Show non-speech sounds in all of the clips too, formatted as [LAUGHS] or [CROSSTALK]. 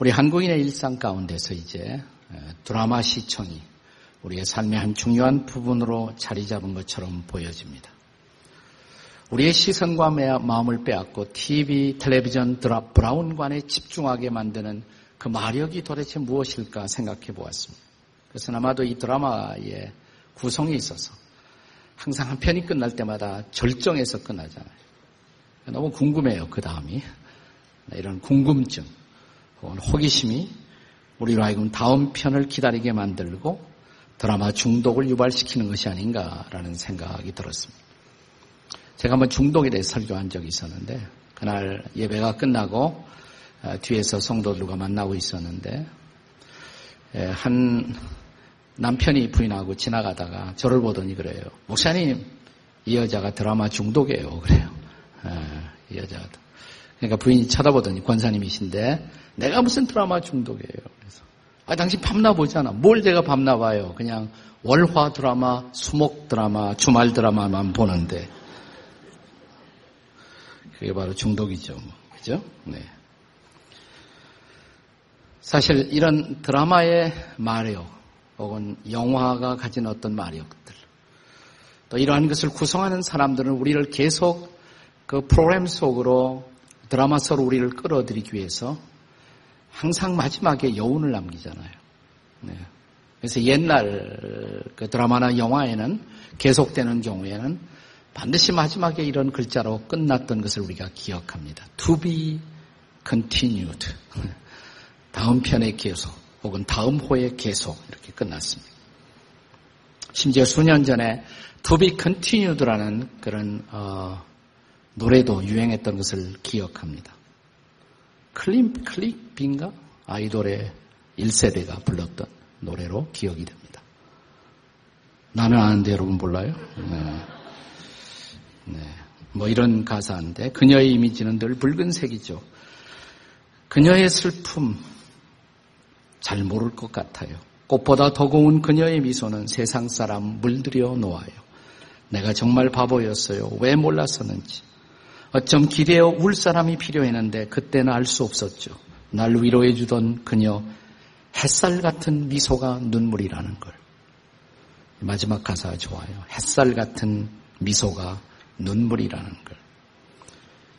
우리 한국인의 일상 가운데서 이제 드라마 시청이 우리의 삶의 한 중요한 부분으로 자리 잡은 것처럼 보여집니다. 우리의 시선과 마음을 빼앗고 TV, 텔레비전, 브라운관에 집중하게 만드는 그 마력이 도대체 무엇일까 생각해 보았습니다. 그래서 아마도 이 드라마의 구성이 있어서 항상 한 편이 끝날 때마다 절정에서 끝나잖아요. 너무 궁금해요, 그 다음이. 이런 궁금증, 호기심이 우리로 하여금 다음 편을 기다리게 만들고 드라마 중독을 유발시키는 것이 아닌가라는 생각이 들었습니다. 제가 한번 중독에 대해 설교한 적이 있었는데, 그날 예배가 끝나고 어, 뒤에서 성도들과 만나고 있었는데, 한 남편이 부인하고 지나가다가 저를 보더니 그래요. 목사님, 이 여자가 드라마 중독이에요. 그래요. 이 여자가. 그러니까 부인이 쳐다보더니 권사님이신데 내가 무슨 드라마 중독이에요. 그래서 아 당신 밤나 보잖아. 뭘 제가 밤나 봐요. 그냥 월화 드라마, 수목 드라마, 주말 드라마만 보는데 그게 바로 중독이죠. 뭐. 그죠? 네. 사실 이런 드라마의 마력 혹은 영화가 가진 어떤 마력들 또 이러한 것을 구성하는 사람들은 우리를 계속 그 프로그램 속으로 드라마 서로 우리를 끌어들이기 위해서 항상 마지막에 여운을 남기잖아요. 네. 그래서 옛날 그 드라마나 영화에는 계속되는 경우에는 반드시 마지막에 이런 글자로 끝났던 것을 우리가 기억합니다. To be continued. [LAUGHS] 다음 편의 계속 혹은 다음 호의 계속 이렇게 끝났습니다. 심지어 수년 전에 To be continued라는 그런 어, 노래도 유행했던 것을 기억합니다. 클림, 클릭빈가? 아이돌의 1세대가 불렀던 노래로 기억이 됩니다. 나는 아는데 여러분 몰라요? 네. 네. 뭐 이런 가사인데 그녀의 이미지는 늘 붉은색이죠. 그녀의 슬픔 잘 모를 것 같아요. 꽃보다 더 고운 그녀의 미소는 세상 사람 물들여 놓아요. 내가 정말 바보였어요. 왜 몰랐었는지. 어쩜 기대어 울 사람이 필요했는데 그때는 알 수 없었죠. 날 위로해 주던 그녀 햇살 같은 미소가 눈물이라는 걸. 마지막 가사 좋아요. 햇살 같은 미소가 눈물이라는 걸.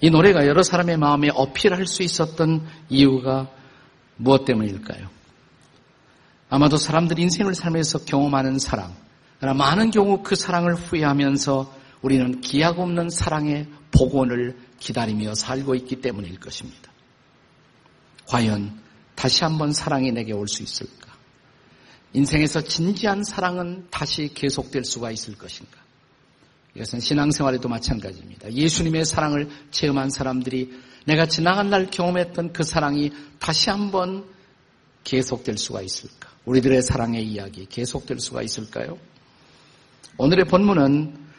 이 노래가 여러 사람의 마음에 어필할 수 있었던 이유가 무엇 때문일까요? 아마도 사람들이 인생을 살면서 경험하는 사랑, 많은 경우 그 사랑을 후회하면서 우리는 기약 없는 사랑의 복원을 기다리며 살고 있기 때문일 것입니다. 과연 다시 한번 사랑이 내게 올 수 있을까? 인생에서 진지한 사랑은 다시 계속될 수가 있을 것인가? 이것은 신앙생활에도 마찬가지입니다. 예수님의 사랑을 체험한 사람들이 내가 지나간 날 경험했던 그 사랑이 다시 한번 계속될 수가 있을까? 우리들의 사랑의 이야기 계속될 수가 있을까요? 오늘의 본문은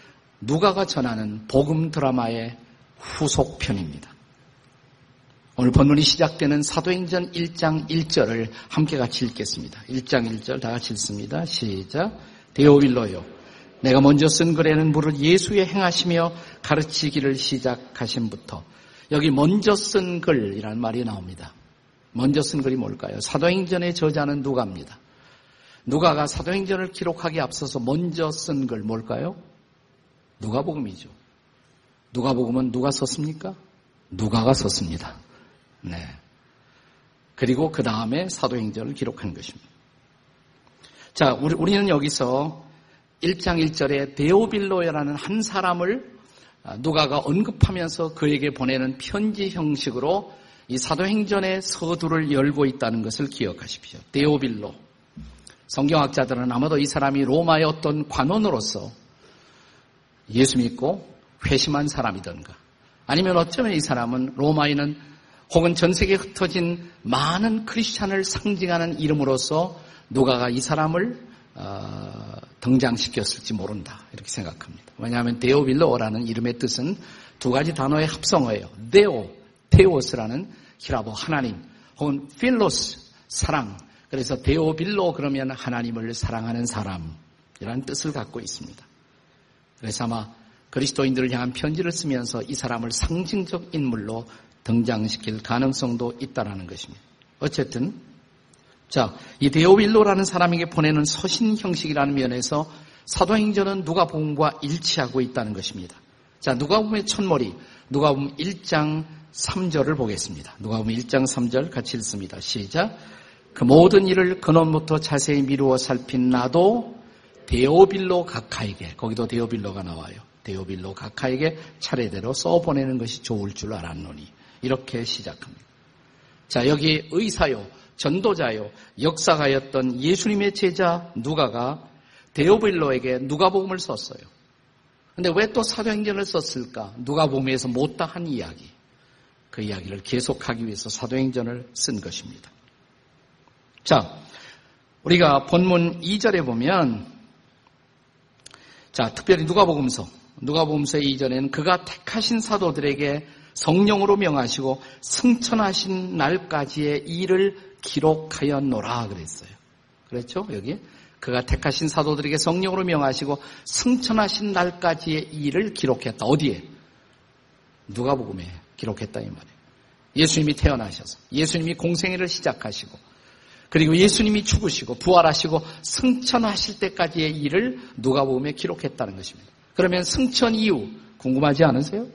누가가 전하는 복음 드라마의 후속편입니다. 오늘 본문이 시작되는 사도행전 1장 1절을 함께 같이 읽겠습니다. 1장 1절 다 같이 읽습니다. 시작. 데오빌로요. 내가 먼저 쓴 글에는 물을 예수의 행하시며 가르치기를 시작하신부터 여기 먼저 쓴 글이라는 말이 나옵니다. 먼저 쓴 글이 뭘까요? 사도행전의 저자는 누가입니다. 누가가 사도행전을 기록하기 앞서서 먼저 쓴 글 뭘까요? 누가복음이죠. 누가복음은 누가 썼습니까? 누가가 썼습니다. 네. 그리고 그 다음에 사도행전을 기록한 것입니다. 자, 우리, 는 여기서 1장 1절에 데오빌로라는 한 사람을 누가가 언급하면서 그에게 보내는 편지 형식으로 이 사도행전의 서두를 열고 있다는 것을 기억하십시오. 데오빌로. 성경학자들은 아마도 이 사람이 로마의 어떤 관원으로서 예수 믿고 회심한 사람이던가 아니면 어쩌면 이 사람은 로마인은 혹은 전 세계에 흩어진 많은 크리스찬을 상징하는 이름으로서 누가가 이 사람을 어, 등장시켰을지 모른다 이렇게 생각합니다. 왜냐하면 데오빌로라는 이름의 뜻은 두 가지 단어의 합성어예요. 데오, 테오스라는 히라보 하나님 혹은 필로스 사랑. 그래서 데오빌로 그러면 하나님을 사랑하는 사람이라는 뜻을 갖고 있습니다. 그래서 아마 그리스도인들을 향한 편지를 쓰면서 이 사람을 상징적 인물로 등장시킬 가능성도 있다라는 것입니다. 어쨌든 자, 이 데오빌로라는 사람에게 보내는 서신 형식이라는 면에서 사도행전은 누가복음과 일치하고 있다는 것입니다. 자, 누가복음의 첫머리, 누가복음 1장 3절을 보겠습니다. 누가복음 1장 3절 같이 읽습니다. 시작. 그 모든 일을 근원부터 자세히 미루어 살핀 나도 데오빌로 각하에게 거기도 데오빌로가 나와요. 데오빌로 각하에게 차례대로 써 보내는 것이 좋을 줄 알았노니 이렇게 시작합니다. 자 여기 의사요 전도자요 역사가였던 예수님의 제자 누가가 데오빌로에게 누가복음을 썼어요. 근데 왜 또 사도행전을 썼을까? 누가복음에서 못다 한 이야기. 그 이야기를 계속하기 위해서 사도행전을 쓴 것입니다. 자, 우리가 본문 2절에 보면 자, 특별히 누가복음서 누가복음서 2절에는 그가 택하신 사도들에게 성령으로 명하시고 승천하신 날까지의 일을 기록하였노라 그랬어요. 그랬죠? 여기 그가 택하신 사도들에게 성령으로 명하시고 승천하신 날까지의 일을 기록했다. 어디에? 누가복음에 기록했다 이 말이에요. 예수님이 태어나셔서 예수님이 공생애를 시작하시고 그리고 예수님이 죽으시고 부활하시고 승천하실 때까지의 일을 누가복음에 기록했다는 것입니다. 그러면 승천 이후 궁금하지 않으세요?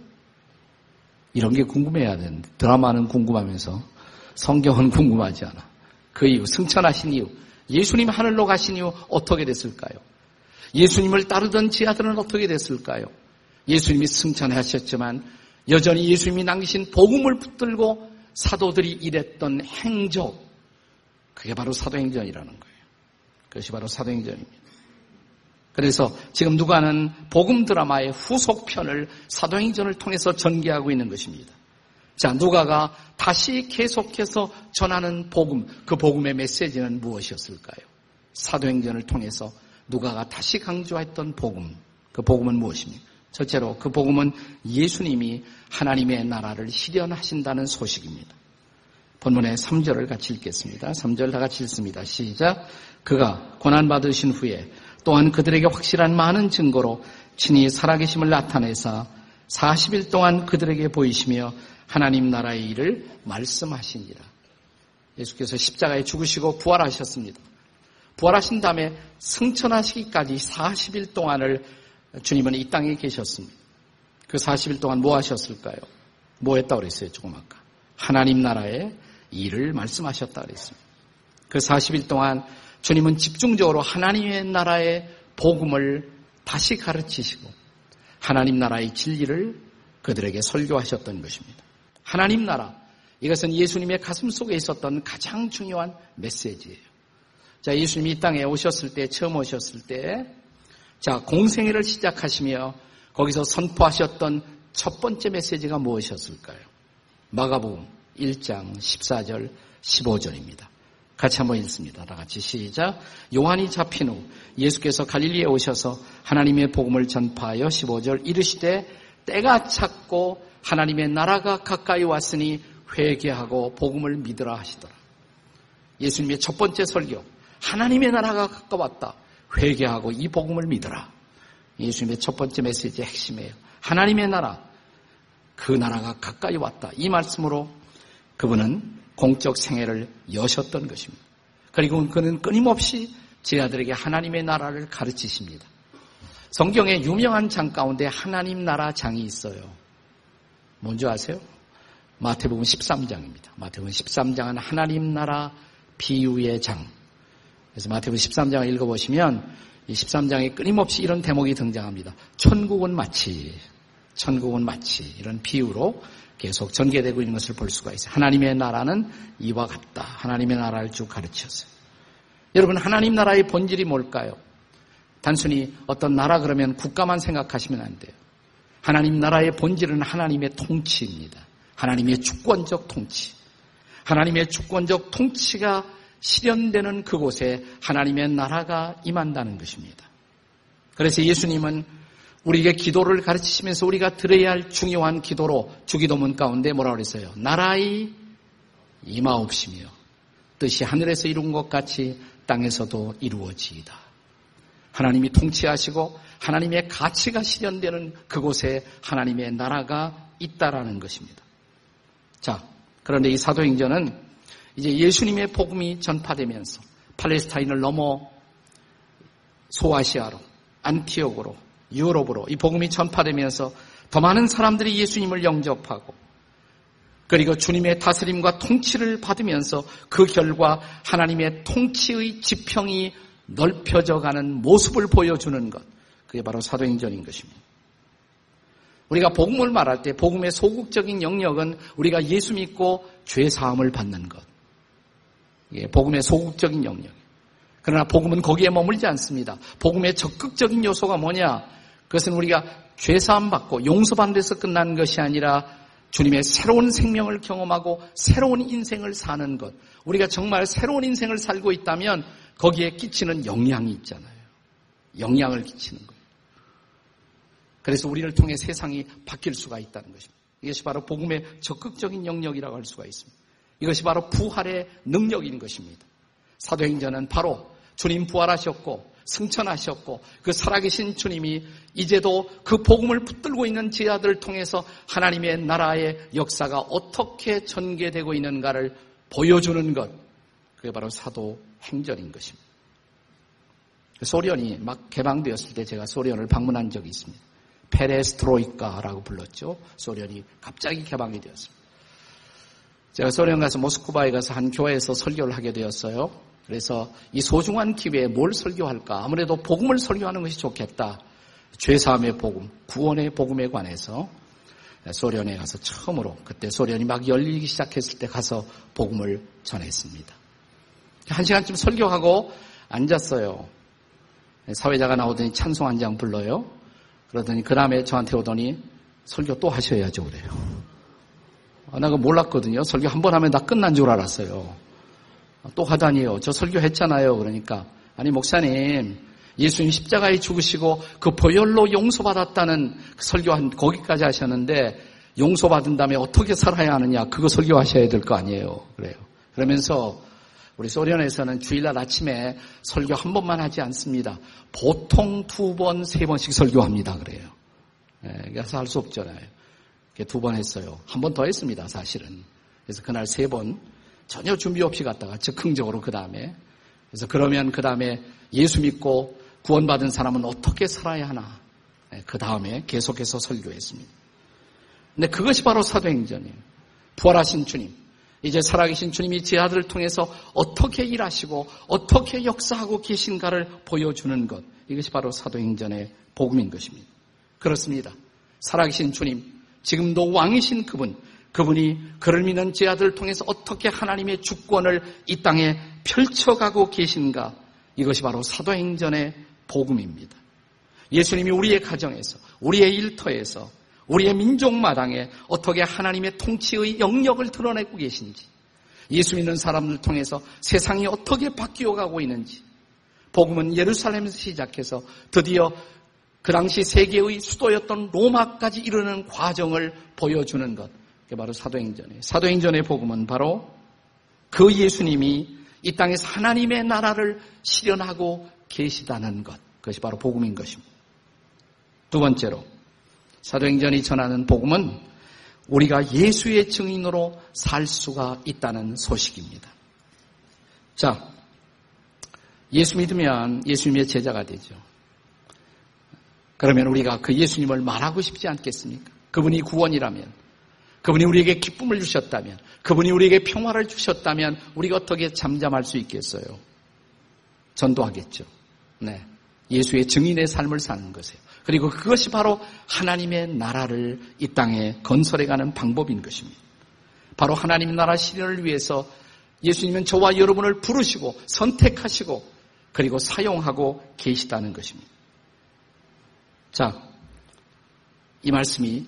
이런 게 궁금해야 되는데 드라마는 궁금하면서 성경은 [LAUGHS] 궁금하지 않아. 그 이후 승천하신 이후 예수님 하늘로 가신 이후 어떻게 됐을까요? 예수님을 따르던 지하들은 어떻게 됐을까요? 예수님이 승천하셨지만 여전히 예수님이 남기신 복음을 붙들고 사도들이 일했던 행적, 그게 바로 사도행전이라는 거예요. 그것이 바로 사도행전입니다. 그래서 지금 누가는 복음 드라마의 후속편을 사도행전을 통해서 전개하고 있는 것입니다. 자, 누가가 다시 계속해서 전하는 복음, 그 복음의 메시지는 무엇이었을까요? 사도행전을 통해서 누가가 다시 강조했던 복음, 그 복음은 무엇입니까? 첫째로 그 복음은 예수님이 하나님의 나라를 실현하신다는 소식입니다. 본문의 3절을 같이 읽겠습니다. 3절 다 같이 읽습니다. 시작. 그가 고난받으신 후에 또한 그들에게 확실한 많은 증거로 친히 살아계심을 나타내사 40일 동안 그들에게 보이시며 하나님 나라의 일을 말씀하시니라. 예수께서 십자가에 죽으시고 부활하셨습니다. 부활하신 다음에 승천하시기까지 40일 동안을 주님은 이 땅에 계셨습니다. 그 40일 동안 뭐 하셨을까요? 뭐 했다고 그랬어요, 조금 아까. 하나님 나라의 일을 말씀하셨다 그랬습니다. 그 40일 동안 주님은 집중적으로 하나님의 나라의 복음을 다시 가르치시고 하나님 나라의 진리를 그들에게 설교하셨던 것입니다. 하나님 나라, 이것은 예수님의 가슴 속에 있었던 가장 중요한 메시지예요. 자, 예수님이 이 땅에 오셨을 때, 처음 오셨을 때, 자, 공생애를 시작하시며 거기서 선포하셨던 첫 번째 메시지가 무엇이었을까요? 마가복음 1장 14절 15절입니다. 같이 한번 읽습니다. 다 같이 시작. 요한이 잡힌 후 예수께서 갈릴리에 오셔서 하나님의 복음을 전파하여 15절 이르시되 때가 찼고 하나님의 나라가 가까이 왔으니 회개하고 복음을 믿으라 하시더라. 예수님의 첫 번째 설교. 하나님의 나라가 가까웠다. 회개하고 이 복음을 믿어라. 예수님의 첫 번째 메시지의 핵심이에요. 하나님의 나라, 그 나라가 가까이 왔다. 이 말씀으로 그분은 공적 생애를 여셨던 것입니다. 그리고 그는 끊임없이 제 아들에게 하나님의 나라를 가르치십니다. 성경에 유명한 장 가운데 하나님 나라 장이 있어요. 뭔지 아세요? 마태복음 13장입니다. 마태복음 13장은 하나님 나라 비유의 장. 그래서 마태복음 13장을 읽어보시면 이 13장에 끊임없이 이런 대목이 등장합니다. 천국은 마치, 천국은 마치 이런 비유로 계속 전개되고 있는 것을 볼 수가 있어요. 하나님의 나라는 이와 같다. 하나님의 나라를 쭉 가르쳤어요. 여러분 하나님 나라의 본질이 뭘까요? 단순히 어떤 나라 그러면 국가만 생각하시면 안 돼요. 하나님 나라의 본질은 하나님의 통치입니다. 하나님의 주권적 통치. 하나님의 주권적 통치가 실현되는 그곳에 하나님의 나라가 임한다는 것입니다. 그래서 예수님은 우리에게 기도를 가르치시면서 우리가 들어야 할 중요한 기도로 주기도문 가운데 뭐라고 그랬어요? 나라의 임하옵시며 뜻이 하늘에서 이룬 것 같이 땅에서도 이루어지이다. 하나님이 통치하시고 하나님의 가치가 실현되는 그곳에 하나님의 나라가 있다라는 것입니다. 자, 그런데 이 사도행전은 이제 예수님의 복음이 전파되면서 팔레스타인을 넘어 소아시아로, 안티옥으로, 유럽으로 이 복음이 전파되면서 더 많은 사람들이 예수님을 영접하고 그리고 주님의 다스림과 통치를 받으면서 그 결과 하나님의 통치의 지평이 넓혀져 가는 모습을 보여주는 것. 그게 바로 사도행전인 것입니다. 우리가 복음을 말할 때 복음의 소극적인 영역은 우리가 예수 믿고 죄 사함을 받는 것. 예, 복음의 소극적인 영역. 그러나 복음은 거기에 머물지 않습니다. 복음의 적극적인 요소가 뭐냐? 그것은 우리가 죄 사함 받고 용서받는 데서 끝나는 것이 아니라 주님의 새로운 생명을 경험하고 새로운 인생을 사는 것. 우리가 정말 새로운 인생을 살고 있다면 거기에 끼치는 영향이 있잖아요. 영향을 끼치는 거예요. 그래서 우리를 통해 세상이 바뀔 수가 있다는 것입니다. 이것이 바로 복음의 적극적인 영역이라고 할 수가 있습니다. 이것이 바로 부활의 능력인 것입니다. 사도행전은 바로 주님 부활하셨고 승천하셨고 그 살아계신 주님이 이제도 그 복음을 붙들고 있는 제자들을 통해서 하나님의 나라의 역사가 어떻게 전개되고 있는가를 보여주는 것. 그게 바로 사도 행전인 것입니다. 소련이 막 개방되었을 때 제가 소련을 방문한 적이 있습니다. 페레스트로이카라고 불렀죠. 소련이 갑자기 개방이 되었습니다. 제가 소련 가서 모스크바에 가서 한 교회에서 설교를 하게 되었어요. 그래서 이 소중한 기회에 뭘 설교할까? 아무래도 복음을 설교하는 것이 좋겠다. 죄사함의 복음, 구원의 복음에 관해서 소련에 가서 처음으로 그때 소련이 막 열리기 시작했을 때 가서 복음을 전했습니다. 한 시간쯤 설교하고 앉았어요. 사회자가 나오더니 찬송 한 장 불러요. 그러더니 그 다음에 저한테 오더니 설교 또 하셔야죠 그래요. 아, 나 그거 몰랐거든요. 설교 한 번 하면 다 끝난 줄 알았어요. 또 하다니요. 저 설교했잖아요. 그러니까 아니 목사님 예수님 십자가에 죽으시고 그 보혈로 용서받았다는 그 설교한 거기까지 하셨는데 용서받은 다음에 어떻게 살아야 하느냐 그거 설교하셔야 될 거 아니에요. 그래요. 그러면서 우리 소련에서는 주일날 아침에 설교 한 번만 하지 않습니다. 보통 두 번, 세 번씩 설교합니다. 그래요. 예, 그래서 할 수 없잖아요. 두 번 했어요. 한 번 더 했습니다. 사실은. 그래서 그날 세 번 전혀 준비 없이 갔다가 즉흥적으로 그 다음에 그래서 그러면 그 다음에 예수 믿고 구원받은 사람은 어떻게 살아야 하나 예, 그 다음에 계속해서 설교했습니다. 근데 그것이 바로 사도행전이에요. 부활하신 주님, 이제 살아계신 주님이 제 아들을 통해서 어떻게 일하시고 어떻게 역사하고 계신가를 보여주는 것. 이것이 바로 사도행전의 복음인 것입니다. 그렇습니다. 살아계신 주님, 지금도 왕이신 그분, 그분이 그를 믿는 제 아들을 통해서 어떻게 하나님의 주권을 이 땅에 펼쳐가고 계신가. 이것이 바로 사도행전의 복음입니다. 예수님이 우리의 가정에서, 우리의 일터에서 우리의 민족마당에 어떻게 하나님의 통치의 영역을 드러내고 계신지, 예수 믿는 사람들 통해서 세상이 어떻게 바뀌어 가고 있는지, 복음은 예루살렘에서 시작해서 드디어 그 당시 세계의 수도였던 로마까지 이르는 과정을 보여주는 것. 그게 바로 사도행전이에요. 사도행전의 복음은 바로 그 예수님이 이 땅에서 하나님의 나라를 실현하고 계시다는 것. 그것이 바로 복음인 것입니다. 두 번째로, 사도행전이 전하는 복음은 우리가 예수의 증인으로 살 수가 있다는 소식입니다. 자, 예수 믿으면 예수님의 제자가 되죠. 그러면 우리가 그 예수님을 말하고 싶지 않겠습니까? 그분이 구원이라면, 그분이 우리에게 기쁨을 주셨다면, 그분이 우리에게 평화를 주셨다면, 우리가 어떻게 잠잠할 수 있겠어요? 전도하겠죠. 네. 예수의 증인의 삶을 사는 것이에요. 그리고 그것이 바로 하나님의 나라를 이 땅에 건설해가는 방법인 것입니다. 바로 하나님 나라 실현을 위해서 예수님은 저와 여러분을 부르시고 선택하시고 그리고 사용하고 계시다는 것입니다. 자, 이 말씀이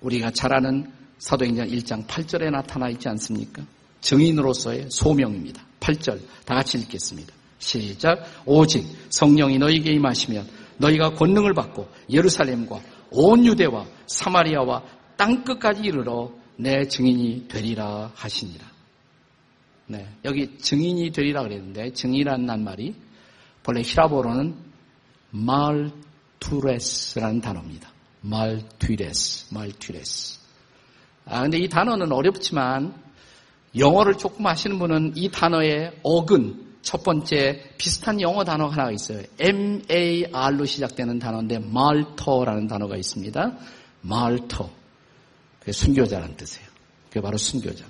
우리가 잘 아는 사도행전 1장 8절에 나타나 있지 않습니까? 증인으로서의 소명입니다. 8절 다 같이 읽겠습니다. 시작. 오직 성령이 너희에게 임하시면 너희가 권능을 받고 예루살렘과 온 유대와 사마리아와 땅 끝까지 이르러 내 증인이 되리라 하시니라. 네, 여기 증인이 되리라 그랬는데 증인이라는 말이 본래 히라보로는 말투레스라는 단어입니다. 말투레스, 말투레스. 아, 근데 이 단어는 어렵지만 영어를 조금 아시는 분은 이 단어의 어근, 첫 번째 비슷한 영어 단어가 하나 있어요. M-A-R로 시작되는 단어인데 말터라는 단어가 있습니다. 말터. 그게 순교자라는 뜻이에요. 그게 바로 순교자.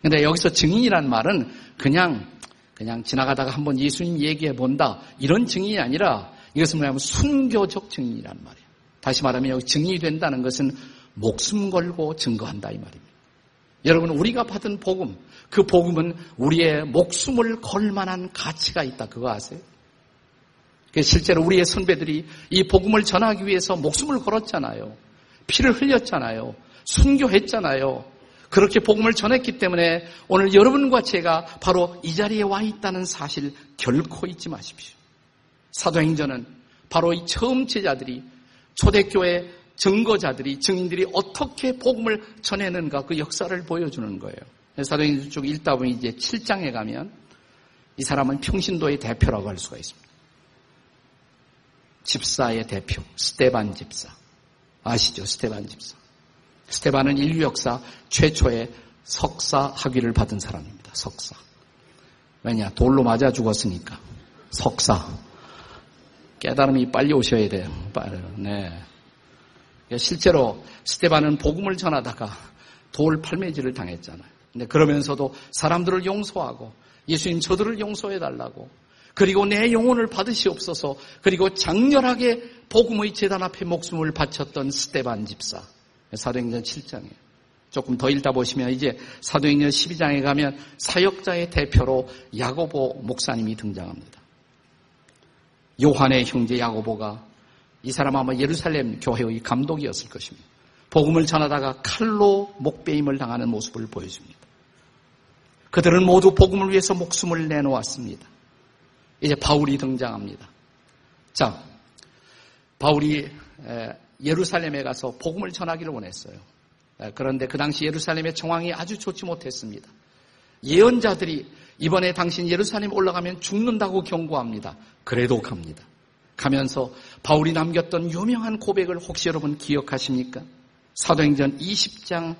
근데 여기서 증인이란 말은 그냥 그냥 지나가다가 한번 예수님 얘기해 본다 이런 증인이 아니라 이것은 뭐냐면 순교적 증인이란 말이에요. 다시 말하면 여기 증인이 된다는 것은 목숨 걸고 증거한다 이 말입니다. 여러분 우리가 받은 복음 그 복음은 우리의 목숨을 걸 만한 가치가 있다 그거 아세요? 실제로 우리의 선배들이 이 복음을 전하기 위해서 목숨을 걸었잖아요. 피를 흘렸잖아요. 순교했잖아요. 그렇게 복음을 전했기 때문에 오늘 여러분과 제가 바로 이 자리에 와 있다는 사실 결코 잊지 마십시오. 사도행전은 바로 이 처음 제자들이 초대교회 증거자들이 증인들이 어떻게 복음을 전해는가 그 역사를 보여주는 거예요. 사도행전 쭉 읽다 보면 이제 7장에 가면 이 사람은 평신도의 대표라고 할 수가 있습니다. 집사의 대표 스테반 집사 아시죠? 스테반 집사. 스테반은 인류 역사 최초의 석사 학위를 받은 사람입니다. 석사. 왜냐? 돌로 맞아 죽었으니까. 석사. 깨달음이 빨리 오셔야 돼요. 빨리. 네. 실제로 스테반은 복음을 전하다가 돌 팔매질을 당했잖아요. 근데 그러면서도 사람들을 용서하고 예수님 저들을 용서해 달라고 그리고 내 영혼을 받으시옵소서 그리고 장렬하게 복음의 재단 앞에 목숨을 바쳤던 스테반 집사. 사도행전 7장에 조금 더 읽다 보시면 이제 사도행전 12장에 가면 사역자의 대표로 야고보 목사님이 등장합니다. 요한의 형제 야고보가 이 사람 아마 예루살렘 교회의 감독이었을 것입니다. 복음을 전하다가 칼로 목베임을 당하는 모습을 보여줍니다. 그들은 모두 복음을 위해서 목숨을 내놓았습니다. 이제 바울이 등장합니다. 자, 바울이 예루살렘에 가서 복음을 전하기를 원했어요. 그런데 그 당시 예루살렘의 정황이 아주 좋지 못했습니다. 예언자들이 이번에 당신 예루살렘 올라가면 죽는다고 경고합니다. 그래도 갑니다. 가면서 바울이 남겼던 유명한 고백을 혹시 여러분 기억하십니까? 사도행전 20장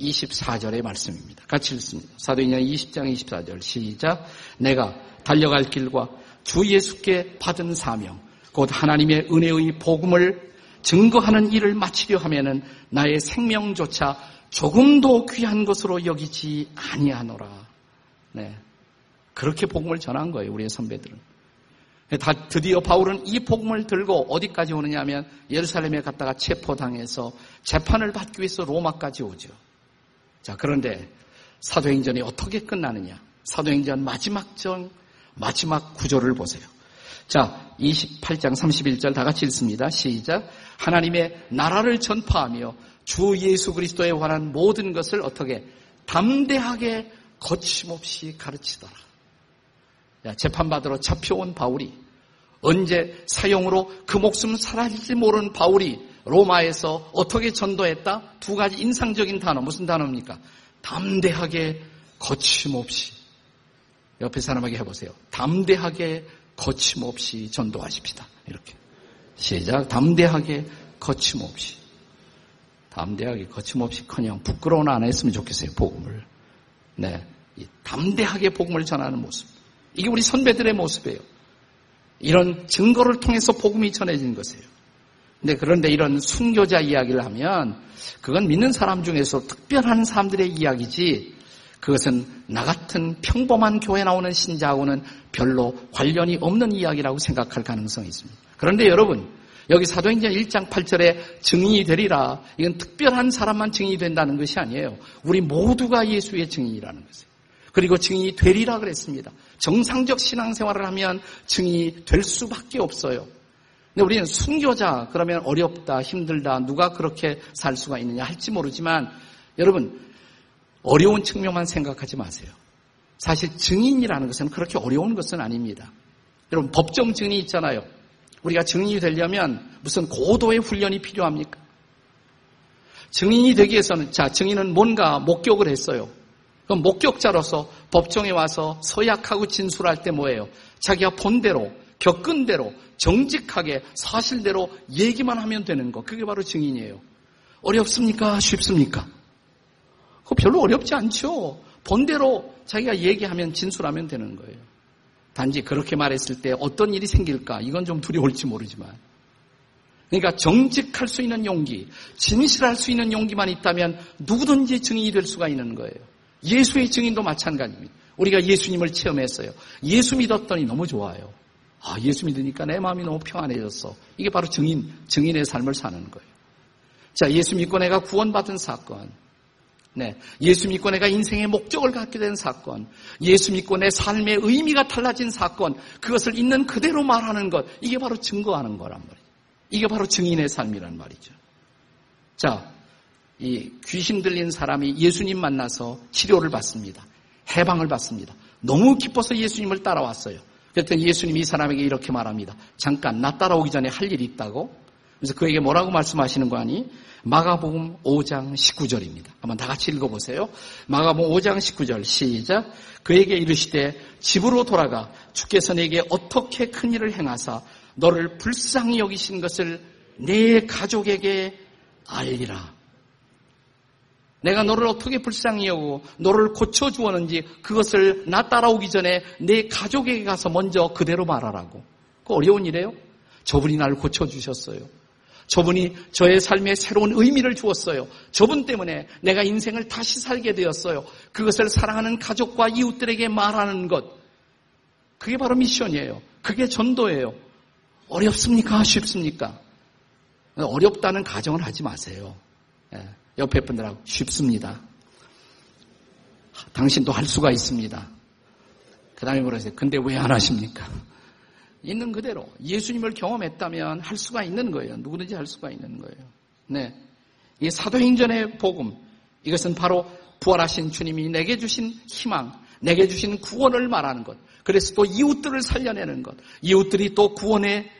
24절의 말씀입니다. 같이 읽습니다. 사도행전 20장 24절 시작. 내가 달려갈 길과 주 예수께 받은 사명, 곧 하나님의 은혜의 복음을 증거하는 일을 마치려 하면은 나의 생명조차 조금도 귀한 것으로 여기지 아니하노라. 네. 그렇게 복음을 전한 거예요, 우리의 선배들은. 다 드디어 바울은 이 복음을 들고 어디까지 오느냐면 예루살렘에 갔다가 체포당해서 재판을 받기 위해서 로마까지 오죠. 자, 그런데 사도행전이 어떻게 끝나느냐? 사도행전 마지막 정, 마지막 구조를 보세요. 자, 28장 31절 다 같이 읽습니다. 시작. 하나님의 나라를 전파하며 주 예수 그리스도에 관한 모든 것을 어떻게 담대하게 거침없이 가르치더라. 재판받으러 잡혀온 바울이 언제 사형으로 그 목숨 사라질지 모르는 바울이 로마에서 어떻게 전도했다? 두 가지 인상적인 단어 무슨 단어입니까? 담대하게 거침없이 옆에 사람에게 해보세요. 담대하게 거침없이 전도하십시다. 이렇게 시작 담대하게 거침없이 담대하게 거침없이 커녕 부끄러운 안 했으면 좋겠어요. 복음을 네 담대하게 복음을 전하는 모습 이게 우리 선배들의 모습이에요. 이런 증거를 통해서 복음이 전해진 것이에요. 근데 그런데 이런 순교자 이야기를 하면 그건 믿는 사람 중에서 특별한 사람들의 이야기지 그것은 나 같은 평범한 교회 나오는 신자하고는 별로 관련이 없는 이야기라고 생각할 가능성이 있습니다. 그런데 여러분, 여기 사도행전 1장 8절에 증인이 되리라. 이건 특별한 사람만 증인이 된다는 것이 아니에요. 우리 모두가 예수의 증인이라는 것이에요. 그리고 증인이 되리라 그랬습니다. 정상적 신앙생활을 하면 증인이 될 수밖에 없어요. 근데 우리는 순교자 그러면 어렵다, 힘들다, 누가 그렇게 살 수가 있느냐 할지 모르지만 여러분 어려운 측면만 생각하지 마세요. 사실 증인이라는 것은 그렇게 어려운 것은 아닙니다. 여러분 법정 증인이 있잖아요. 우리가 증인이 되려면 무슨 고도의 훈련이 필요합니까? 증인이 되기 위해서는 자 증인은 뭔가 목격을 했어요. 그럼 목격자로서 법정에 와서 서약하고 진술할 때 뭐예요? 자기가 본 대로, 겪은 대로, 정직하게 사실대로 얘기만 하면 되는 거. 그게 바로 증인이에요. 어렵습니까? 쉽습니까? 그거 별로 어렵지 않죠. 본대로 자기가 얘기하면 진술하면 되는 거예요. 단지 그렇게 말했을 때 어떤 일이 생길까? 이건 좀 두려울지 모르지만. 그러니까 정직할 수 있는 용기, 진실할 수 있는 용기만 있다면 누구든지 증인이 될 수가 있는 거예요. 예수의 증인도 마찬가지입니다. 우리가 예수님을 체험했어요. 예수 믿었더니 너무 좋아요. 아, 예수 믿으니까 내 마음이 너무 평안해졌어. 이게 바로 증인, 증인의 삶을 사는 거예요. 자, 예수 믿고 내가 구원받은 사건. 네. 예수 믿고 내가 인생의 목적을 갖게 된 사건. 예수 믿고 내 삶의 의미가 달라진 사건. 그것을 있는 그대로 말하는 것. 이게 바로 증거하는 거란 말이에요. 이게 바로 증인의 삶이란 말이죠. 자, 이 귀신 들린 사람이 예수님 만나서 치료를 받습니다. 해방을 받습니다. 너무 기뻐서 예수님을 따라왔어요. 그랬더니 예수님이 이 사람에게 이렇게 말합니다. 잠깐, 나 따라오기 전에 할 일이 있다고? 그래서 그에게 뭐라고 말씀하시는 거 아니? 마가복음 5장 19절입니다. 한번 다 같이 읽어보세요. 마가복음 5장 19절 시작. 그에게 이르시되 집으로 돌아가 주께서 내게 어떻게 큰 일을 행하사 너를 불쌍히 여기신 것을 내 가족에게 알리라. 내가 너를 어떻게 불쌍히 여고 너를 고쳐주었는지 그것을 나 따라오기 전에 내 가족에게 가서 먼저 그대로 말하라고. 그 어려운 일이에요. 저분이 나를 고쳐주셨어요. 저분이 저의 삶에 새로운 의미를 주었어요. 저분 때문에 내가 인생을 다시 살게 되었어요. 그것을 사랑하는 가족과 이웃들에게 말하는 것. 그게 바로 미션이에요. 그게 전도예요. 어렵습니까? 쉽습니까? 어렵다는 가정을 하지 마세요. 예, 옆에 분들하고 쉽습니다. 당신도 할 수가 있습니다. 그 다음에 물으세요. 근데 왜 안 하십니까? 있는 그대로 예수님을 경험했다면 할 수가 있는 거예요. 누구든지 할 수가 있는 거예요. 네. 이 사도행전의 복음, 이것은 바로 부활하신 주님이 내게 주신 희망, 내게 주신 구원을 말하는 것. 그래서 또 이웃들을 살려내는 것. 이웃들이 또 구원의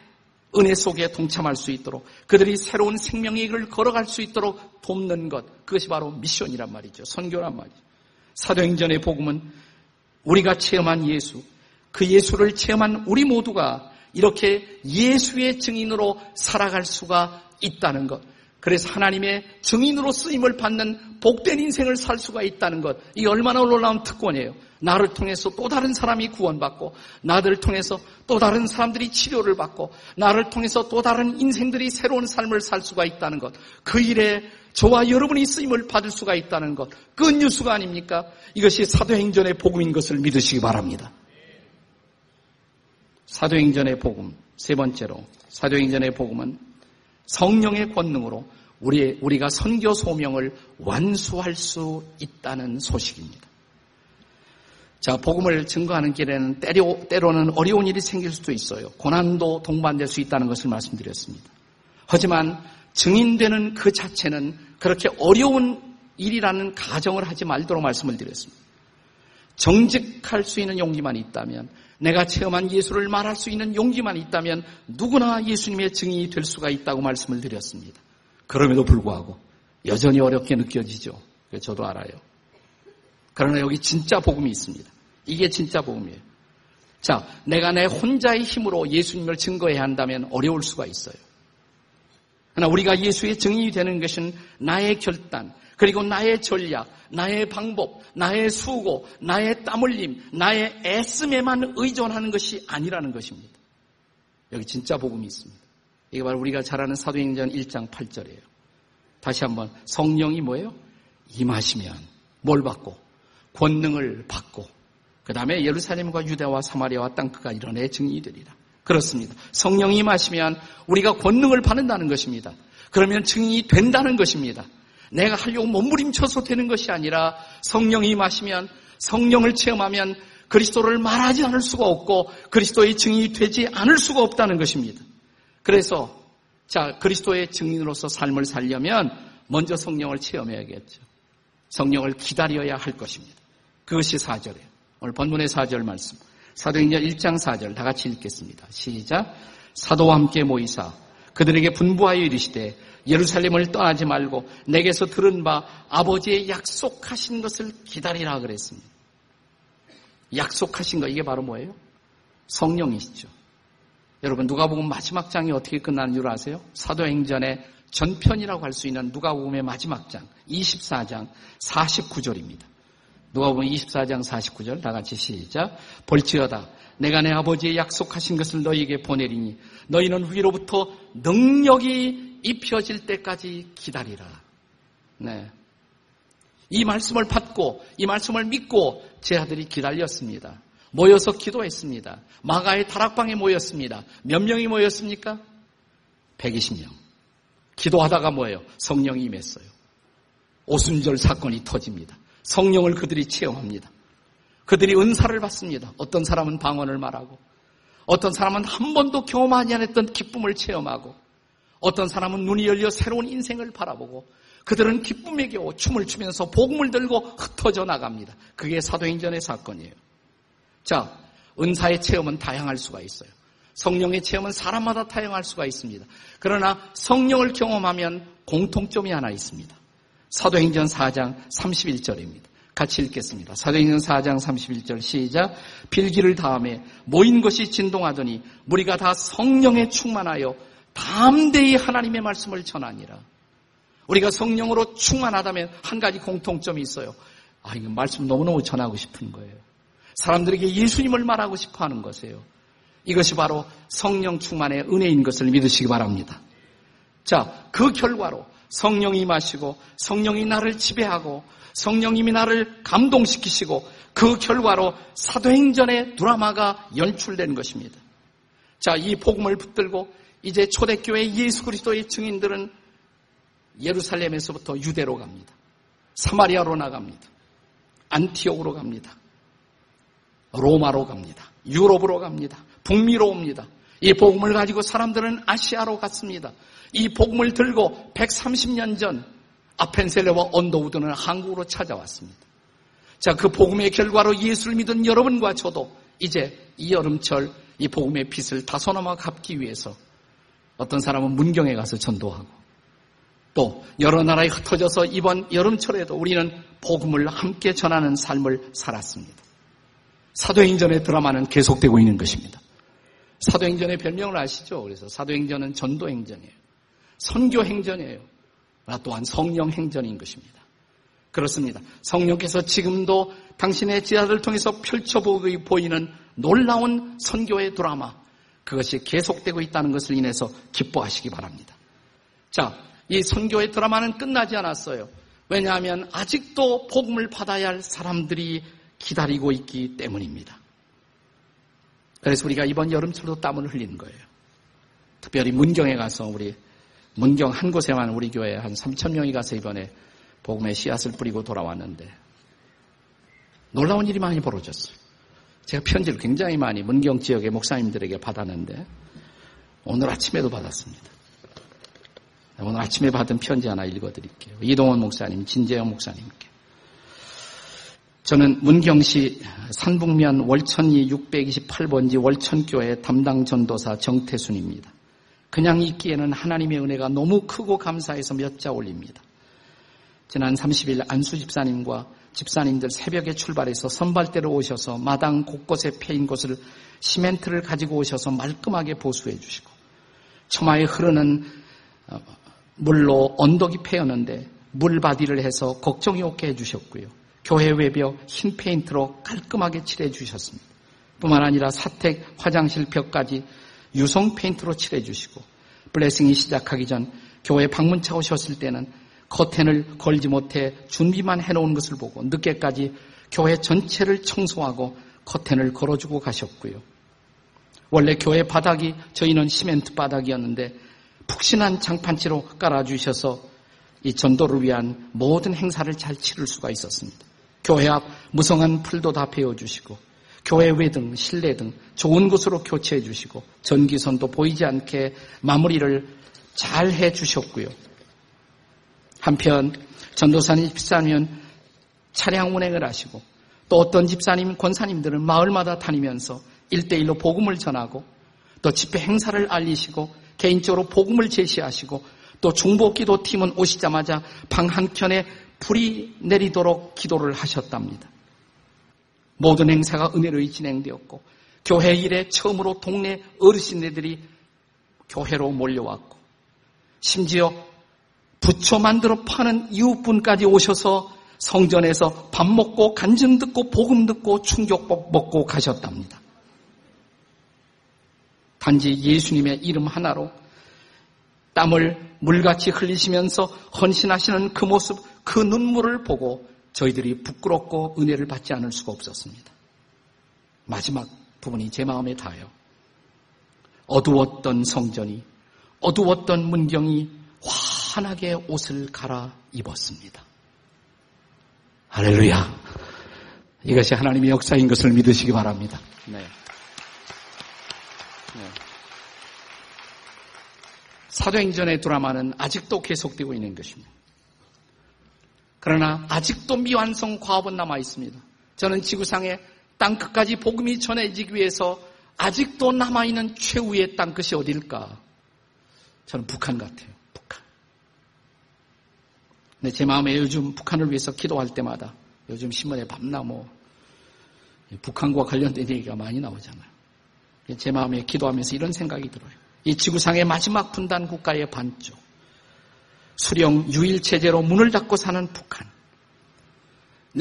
은혜 속에 동참할 수 있도록 그들이 새로운 생명의 길을 걸어갈 수 있도록 돕는 것. 그것이 바로 미션이란 말이죠. 선교란 말이죠. 사도행전의 복음은 우리가 체험한 예수, 그 예수를 체험한 우리 모두가 이렇게 예수의 증인으로 살아갈 수가 있다는 것. 그래서 하나님의 증인으로 쓰임을 받는 복된 인생을 살 수가 있다는 것. 이 얼마나 놀라운 특권이에요. 나를 통해서 또 다른 사람이 구원받고, 나를 통해서 또 다른 사람들이 치료를 받고, 나를 통해서 또 다른 인생들이 새로운 삶을 살 수가 있다는 것. 그 일에 저와 여러분이 쓰임을 받을 수가 있다는 것. 그 뉴스가 아닙니까? 이것이 사도행전의 복음인 것을 믿으시기 바랍니다. 사도행전의 복음 세 번째로 사도행전의 복음은 성령의 권능으로 우리 우리가 선교 소명을 완수할 수 있다는 소식입니다. 자, 복음을 증거하는 길에는 때로는 어려운 일이 생길 수도 있어요. 고난도 동반될 수 있다는 것을 말씀드렸습니다. 하지만 증인되는 그 자체는 그렇게 어려운 일이라는 가정을 하지 말도록 말씀을 드렸습니다. 정직할 수 있는 용기만 있다면 내가 체험한 예수를 말할 수 있는 용기만 있다면 누구나 예수님의 증인이 될 수가 있다고 말씀을 드렸습니다. 그럼에도 불구하고 여전히 어렵게 느껴지죠. 저도 알아요. 그러나 여기 진짜 복음이 있습니다. 이게 진짜 복음이에요. 자, 내가 내 혼자의 힘으로 예수님을 증거해야 한다면 어려울 수가 있어요. 그러나 우리가 예수의 증인이 되는 것은 나의 결단, 그리고 나의 전략, 나의 방법, 나의 수고, 나의 땀 흘림, 나의 애씀에만 의존하는 것이 아니라는 것입니다. 여기 진짜 복음이 있습니다. 이게 바로 우리가 잘 아는 사도행전 1장 8절이에요. 다시 한번 성령이 뭐예요? 임하시면 뭘 받고 권능을 받고 그 다음에 예루살렘과 유대와 사마리아와 땅끝가 이런 애 증인이 되리라. 그렇습니다. 성령이 임하시면 우리가 권능을 받는다는 것입니다. 그러면 증인이 된다는 것입니다. 내가 하려고 몸부림쳐서 되는 것이 아니라 성령이 마시면 성령을 체험하면 그리스도를 말하지 않을 수가 없고 그리스도의 증인이 되지 않을 수가 없다는 것입니다. 그래서 자 그리스도의 증인으로서 삶을 살려면 먼저 성령을 체험해야겠죠. 성령을 기다려야 할 것입니다. 그것이 4절이에요. 오늘 본문의 4절 말씀. 사도행전 1장 4절 다 같이 읽겠습니다. 시작. 사도와 함께 모이사 그들에게 분부하여 이르시되 예루살렘을 떠나지 말고 내게서 들은 바 아버지의 약속하신 것을 기다리라 그랬습니다. 약속하신 거 이게 바로 뭐예요? 성령이시죠. 여러분 누가복음 마지막 장이 어떻게 끝나는 줄 아세요? 사도행전의 전편이라고 할 수 있는 누가복음의 마지막 장 24장 49절입니다. 누가 보면 24장 49절 다 같이 시작. 볼지어다. 내가 내 아버지의 약속하신 것을 너희에게 보내리니 너희는 위로부터 능력이 입혀질 때까지 기다리라. 네. 이 말씀을 받고 이 말씀을 믿고 제 아들이 기다렸습니다. 모여서 기도했습니다. 마가의 다락방에 모였습니다. 몇 명이 모였습니까? 120명. 기도하다가 뭐예요? 성령이 임했어요. 오순절 사건이 터집니다. 성령을 그들이 체험합니다. 그들이 은사를 받습니다. 어떤 사람은 방언을 말하고, 어떤 사람은 한 번도 경험하지 않았던 기쁨을 체험하고, 어떤 사람은 눈이 열려 새로운 인생을 바라보고, 그들은 기쁨에 겨워 춤을 추면서 복음을 들고 흩어져 나갑니다. 그게 사도행전의 사건이에요. 자, 은사의 체험은 다양할 수가 있어요. 성령의 체험은 사람마다 다양할 수가 있습니다. 그러나 성령을 경험하면 공통점이 하나 있습니다. 사도행전 4장 31절입니다. 같이 읽겠습니다. 사도행전 4장 31절 시작. 필기를 다음에 모인 것이 진동하더니 우리가 다 성령에 충만하여 담대히 하나님의 말씀을 전하니라. 우리가 성령으로 충만하다면 한 가지 공통점이 있어요. 아, 이거 말씀 너무너무 전하고 싶은 거예요. 사람들에게 예수님을 말하고 싶어 하는 것이에요. 이것이 바로 성령 충만의 은혜인 것을 믿으시기 바랍니다. 자, 그 결과로 성령이 마시고 성령이 나를 지배하고 성령님이 나를 감동시키시고 그 결과로 사도행전의 드라마가 연출된 것입니다. 자, 이 복음을 붙들고 이제 초대교회 예수 그리스도의 증인들은 예루살렘에서부터 유대로 갑니다. 사마리아로 나갑니다. 안티옥으로 갑니다. 로마로 갑니다. 유럽으로 갑니다. 북미로 옵니다. 이 복음을 가지고 사람들은 아시아로 갔습니다. 이 복음을 들고 130년 전 아펜셀레와 언더우드는 한국으로 찾아왔습니다. 자, 그 복음의 결과로 예수를 믿은 여러분과 저도 이제 이 여름철 이 복음의 빛을 다소나마 갚기 위해서 어떤 사람은 문경에 가서 전도하고 또 여러 나라에 흩어져서 이번 여름철에도 우리는 복음을 함께 전하는 삶을 살았습니다. 사도행전의 드라마는 계속되고 있는 것입니다. 사도행전의 별명을 아시죠? 그래서 사도행전은 전도행전이에요. 선교 행전이에요. 또한 성령 행전인 것입니다. 그렇습니다. 성령께서 지금도 당신의 지하를 통해서 펼쳐보이는 놀라운 선교의 드라마, 그것이 계속되고 있다는 것을 인해서 기뻐하시기 바랍니다. 자, 이 선교의 드라마는 끝나지 않았어요. 왜냐하면 아직도 복음을 받아야 할 사람들이 기다리고 있기 때문입니다. 그래서 우리가 이번 여름철도 땀을 흘리는 거예요. 특별히 문경에 가서 우리 문경 한 곳에만 우리 교회 한 3천 명이 가서 이번에 복음의 씨앗을 뿌리고 돌아왔는데 놀라운 일이 많이 벌어졌어요. 제가 편지를 굉장히 많이 문경 지역의 목사님들에게 받았는데 오늘 아침에도 받았습니다. 오늘 아침에 받은 편지 하나 읽어드릴게요. 이동원 목사님, 진재영 목사님께. 저는 문경시 산북면 월천리 628번지 월천교회 담당 전도사 정태순입니다. 그냥 있기에는 하나님의 은혜가 너무 크고 감사해서 몇 자 올립니다. 지난 30일 안수 집사님과 집사님들 새벽에 출발해서 선발대로 오셔서 마당 곳곳에 패인 곳을 시멘트를 가지고 오셔서 말끔하게 보수해 주시고 처마에 흐르는 어, 물로 언덕이 패였는데 물받이를 해서 걱정이 없게 해주셨고요. 교회 외벽 흰 페인트로 깔끔하게 칠해 주셨습니다. 뿐만 아니라 사택 화장실 벽까지 유성 페인트로 칠해 주시고 블레싱이 시작하기 전 교회 방문차 오셨을 때는 커튼을 걸지 못해 준비만 해놓은 것을 보고 늦게까지 교회 전체를 청소하고 커튼을 걸어주고 가셨고요. 원래 교회 바닥이 저희는 시멘트 바닥이었는데 푹신한 장판치로 깔아주셔서 이 전도를 위한 모든 행사를 잘 치를 수가 있었습니다. 교회 앞 무성한 풀도 다 베어주시고 교회 외등, 실내 등 좋은 곳으로 교체해 주시고 전기선도 보이지 않게 마무리를 잘 해 주셨고요. 한편 전도사님 집사님은 차량 운행을 하시고 또 어떤 집사님, 권사님들은 마을마다 다니면서 일대일로 복음을 전하고 또 집회 행사를 알리시고 개인적으로 복음을 제시하시고 또 중보기도 팀은 오시자마자 방 한켠에 불이 내리도록 기도를 하셨답니다. 모든 행사가 은혜로 진행되었고 교회 일에 처음으로 동네 어르신들이 교회로 몰려왔고 심지어 부처 만들어 파는 이웃분까지 오셔서 성전에서 밥 먹고 간증 듣고 복음 듣고 충격 먹고 가셨답니다. 단지 예수님의 이름 하나로 땀을 물같이 흘리시면서 헌신하시는 그 모습, 그 눈물을 보고 저희들이 부끄럽고 은혜를 받지 않을 수가 없었습니다. 마지막 부분이 제 마음에 닿아요. 어두웠던 성전이, 어두웠던 문경이 환하게 옷을 갈아 입었습니다. 할렐루야. 이것이 하나님의 역사인 것을 믿으시기 바랍니다. 네. 네. 사도행전의 드라마는 아직도 계속되고 있는 것입니다. 그러나 아직도 미완성 과업은 남아 있습니다. 저는 지구상의 땅 끝까지 복음이 전해지기 위해서 아직도 남아있는 최후의 땅끝이 어딜까? 저는 북한 같아요. 북한. 근데 제 마음에 요즘 북한을 위해서 기도할 때마다 요즘 신문에 밤나 뭐 북한과 관련된 얘기가 많이 나오잖아요. 제 마음에 기도하면서 이런 생각이 들어요. 이 지구상의 마지막 분단 국가의 반쪽. 수령 유일 체제로 문을 닫고 사는 북한.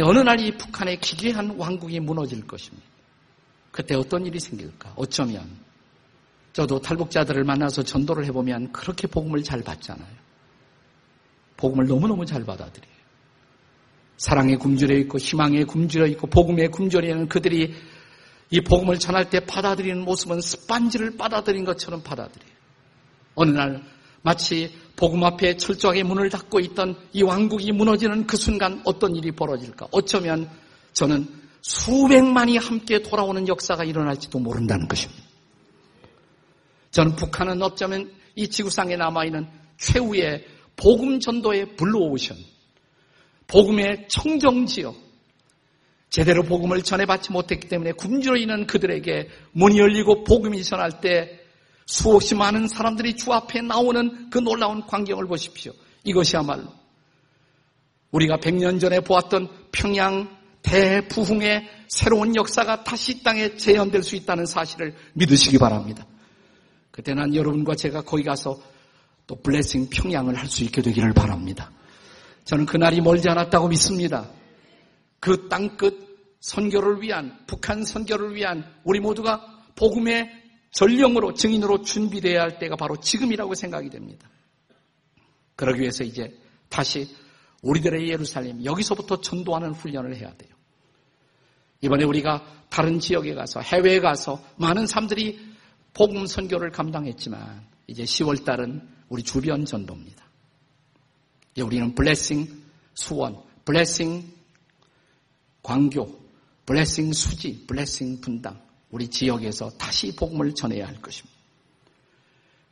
어느 날 이 북한의 기괴한 왕국이 무너질 것입니다. 그때 어떤 일이 생길까? 어쩌면 저도 탈북자들을 만나서 전도를 해보면 그렇게 복음을 잘 받잖아요. 복음을 너무너무 잘 받아들여요. 사랑에 굶주려 있고 희망에 굶주려 있고 복음에 굶주려 있는 그들이 이 복음을 전할 때 받아들이는 모습은 스판지를 받아들인 것처럼 받아들여요. 어느 날 마치 복음 앞에 철저하게 문을 닫고 있던 이 왕국이 무너지는 그 순간 어떤 일이 벌어질까? 어쩌면 저는 수백만이 함께 돌아오는 역사가 일어날지도 모른다는 것입니다. 저는 북한은 어쩌면 이 지구상에 남아있는 최후의 복음 전도의 블루오션, 복음의 청정지역, 제대로 복음을 전해받지 못했기 때문에 굶주려 있는 그들에게 문이 열리고 복음이 전할 때 수없이 많은 사람들이 주 앞에 나오는 그 놀라운 광경을 보십시오. 이것이야말로 우리가 100년 전에 보았던 평양 대부흥의 새로운 역사가 다시 땅에 재현될 수 있다는 사실을 믿으시기 바랍니다. 그때 난 여러분과 제가 거기 가서 또 블레싱 평양을 할 수 있게 되기를 바랍니다. 저는 그날이 멀지 않았다고 믿습니다. 그 땅끝 선교를 위한, 북한 선교를 위한 우리 모두가 복음의 전령으로 증인으로 준비되어야 할 때가 바로 지금이라고 생각이 됩니다. 그러기 위해서 이제 다시 우리들의 예루살렘 여기서부터 전도하는 훈련을 해야 돼요. 이번에 우리가 다른 지역에 가서 해외에 가서 많은 사람들이 복음 선교를 감당했지만 이제 10월 달은 우리 주변 전도입니다. 우리는 블레싱 수원, 블레싱 광교, 블레싱 수지, 블레싱 분당 우리 지역에서 다시 복음을 전해야 할 것입니다.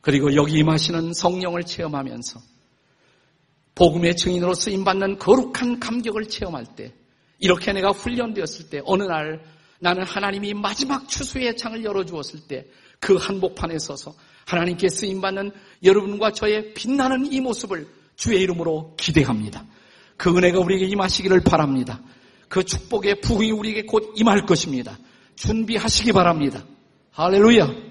그리고 여기 임하시는 성령을 체험하면서 복음의 증인으로 쓰임 받는 거룩한 감격을 체험할 때 이렇게 내가 훈련되었을 때 어느 날 나는 하나님이 마지막 추수의 창을 열어 주었을 때 그 한복판에 서서 하나님께 쓰임 받는 여러분과 저의 빛나는 이 모습을 주의 이름으로 기대합니다. 그 은혜가 우리에게 임하시기를 바랍니다. 그 축복의 부흥이 우리에게 곧 임할 것입니다. 준비하시기 바랍니다. 할렐루야.